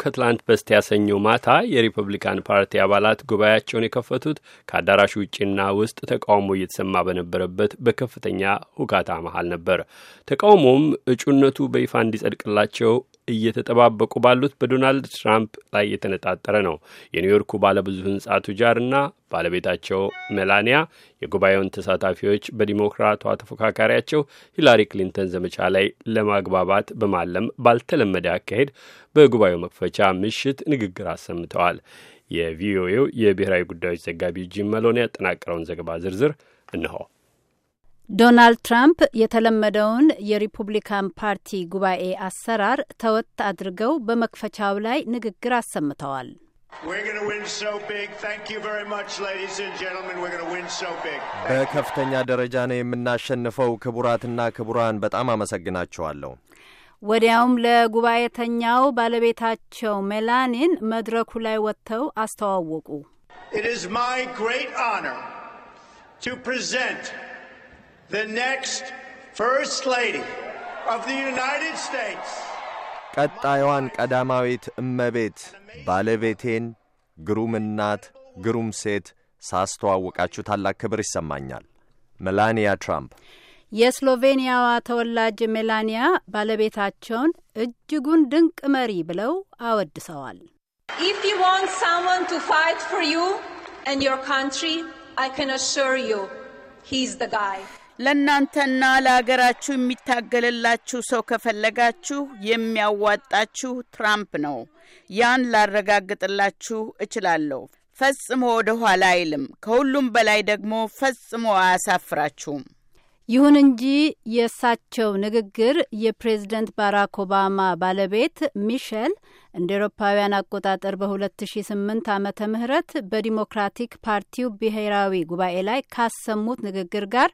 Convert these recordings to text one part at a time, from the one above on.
ከትላንት በስቲያ ሰኞ ማታ የሪፐብሊካን ፓርቲ አባላት ጉባኤያቸውን የከፈቱት ከአዳራሹ ውጭና ውስጥ ተቃውሞ እየተሰማ በነበረበት በከፍተኛ ሁካታ መሀል ነበር። ተቃውሞም እጩነቱ በይፋ እንዲጸድቅላቸው እየተጠባበቁ ባሉት በዶናልድ ትራምፕ ላይ የተነጣጠረ ነው። የኒውዮርኩ ባለብዙ ህንጻ ቱጃርና ባለቤታቸው ሜላኒያ የጉባኤውን ተሳታፊዎች በዲሞክራቷ ተፎካካሪያቸው ሂላሪ ክሊንተን ዘመቻ ላይ ለማግባባት በማለም ባልተለመደ አካሄድ በጉባኤው መክፈቻ ምሽት ንግግር አሰምተዋል። የቪኦኤው የብሔራዊ ጉዳዮች ዘጋቢ ጂም መሎን ያጠናቀረውን ዘገባ ዝርዝር እንሆ። ዶናልድ ትራምፕ የተለመደውን የሪፑብሊካን ፓርቲ ጉባኤ አሰራር ተወት አድርገው በመክፈቻው ላይ ንግግር አሰምተዋል። በከፍተኛ ደረጃ ነው የምናሸንፈው። ክቡራትና ክቡራን በጣም አመሰግናቸዋለሁ። ወዲያውም ለጉባኤተኛው ባለቤታቸው ሜላኒን መድረኩ ላይ ወጥተው አስተዋወቁ። the next First Lady of the United States. ቀጣዩዋን ቀዳማዊት እመቤት ባለቤቴን ግሩም እናት፣ ግሩም ሴት ሳስተዋውቃችሁ ታላቅ ክብር ይሰማኛል። ሜላኒያ ትራምፕ። የስሎቬኒያዋ ተወላጅ ሜላኒያ ባለቤታቸውን እጅጉን ድንቅ መሪ ብለው አወድሰዋል። If you want someone to fight for you and your country, I can assure you, he's the guy. ለእናንተና ለአገራችሁ የሚታገልላችሁ ሰው ከፈለጋችሁ የሚያዋጣችሁ ትራምፕ ነው። ያን ላረጋግጥላችሁ እችላለሁ። ፈጽሞ ወደ ኋላ አይልም። ከሁሉም በላይ ደግሞ ፈጽሞ አያሳፍራችሁም። ይሁን እንጂ የእሳቸው ንግግር የፕሬዝደንት ባራክ ኦባማ ባለቤት ሚሼል እንደ ኤሮፓውያን አቆጣጠር በ2008 ዓመተ ምህረት በዲሞክራቲክ ፓርቲው ብሔራዊ ጉባኤ ላይ ካሰሙት ንግግር ጋር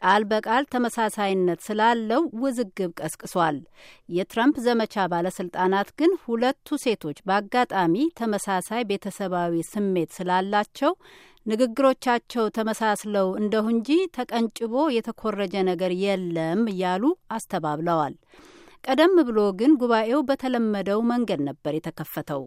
ቃል በቃል ተመሳሳይነት ስላለው ውዝግብ ቀስቅሷል። የትራምፕ ዘመቻ ባለስልጣናት ግን ሁለቱ ሴቶች በአጋጣሚ ተመሳሳይ ቤተሰባዊ ስሜት ስላላቸው ንግግሮቻቸው ተመሳስለው እንደሁ እንጂ ተቀንጭቦ የተኮረጀ ነገር የለም እያሉ አስተባብለዋል። ቀደም ብሎ ግን ጉባኤው በተለመደው መንገድ ነበር የተከፈተው።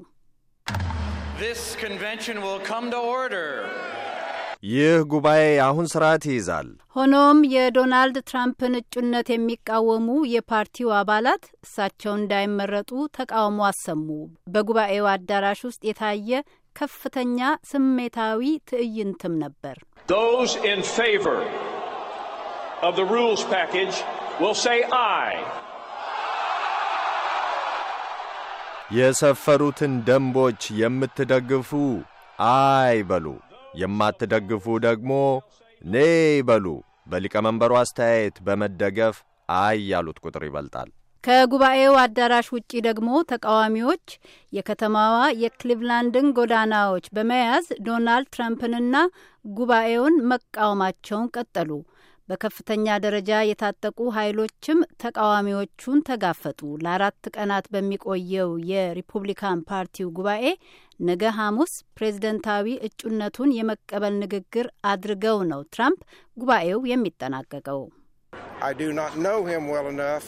ይህ ጉባኤ አሁን ስርዓት ይይዛል። ሆኖም የዶናልድ ትራምፕን እጩነት የሚቃወሙ የፓርቲው አባላት እሳቸው እንዳይመረጡ ተቃውሞ አሰሙ። በጉባኤው አዳራሽ ውስጥ የታየ ከፍተኛ ስሜታዊ ትዕይንትም ነበር። Those in favor of the rules package will say aye. የሰፈሩትን ደንቦች የምትደግፉ አይ በሉ፣ የማትደግፉ ደግሞ ኔ በሉ። በሊቀመንበሩ አስተያየት በመደገፍ አይ ያሉት ቁጥር ይበልጣል። ከጉባኤው አዳራሽ ውጪ ደግሞ ተቃዋሚዎች የከተማዋ የክሊቭላንድን ጎዳናዎች በመያዝ ዶናልድ ትራምፕንና ጉባኤውን መቃወማቸውን ቀጠሉ። በከፍተኛ ደረጃ የታጠቁ ኃይሎችም ተቃዋሚዎቹን ተጋፈጡ። ለአራት ቀናት በሚቆየው የሪፑብሊካን ፓርቲው ጉባኤ ነገ ሐሙስ ፕሬዝደንታዊ እጩነቱን የመቀበል ንግግር አድርገው ነው ትራምፕ ጉባኤው የሚጠናቀቀው። I do not know him well enough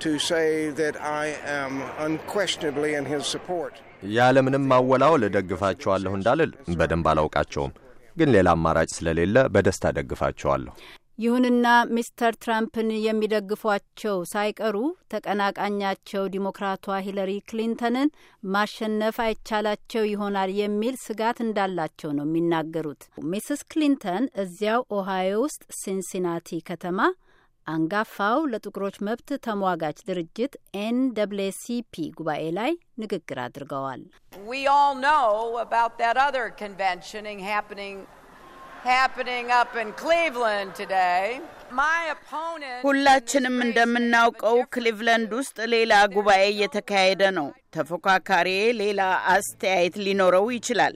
to say that I am unquestionably in his support. ያለምንም ማወላወል እደግፋቸዋለሁ እንዳልል በደንብ አላውቃቸውም፣ ግን ሌላ አማራጭ ስለሌለ በደስታ እደግፋቸዋለሁ። ይሁንና ሚስተር ትራምፕን የሚደግፏቸው ሳይቀሩ ተቀናቃኛቸው ዲሞክራቷ ሂለሪ ክሊንተንን ማሸነፍ አይቻላቸው ይሆናል የሚል ስጋት እንዳላቸው ነው የሚናገሩት። Mrs. ክሊንተን እዚያው ኦሃዮ ውስጥ ሲንሲናቲ ከተማ አንጋፋው ለጥቁሮች መብት ተሟጋች ድርጅት NAACP ጉባኤ ላይ ንግግር አድርገዋል። happening up in Cleveland today. ሁላችንም እንደምናውቀው ክሊቭለንድ ውስጥ ሌላ ጉባኤ እየተካሄደ ነው። ተፎካካሪዬ ሌላ አስተያየት ሊኖረው ይችላል።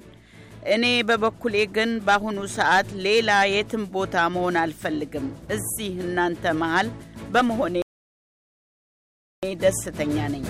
እኔ በበኩሌ ግን በአሁኑ ሰዓት ሌላ የትም ቦታ መሆን አልፈልግም። እዚህ እናንተ መሀል በመሆኔ ደስተኛ ነኝ።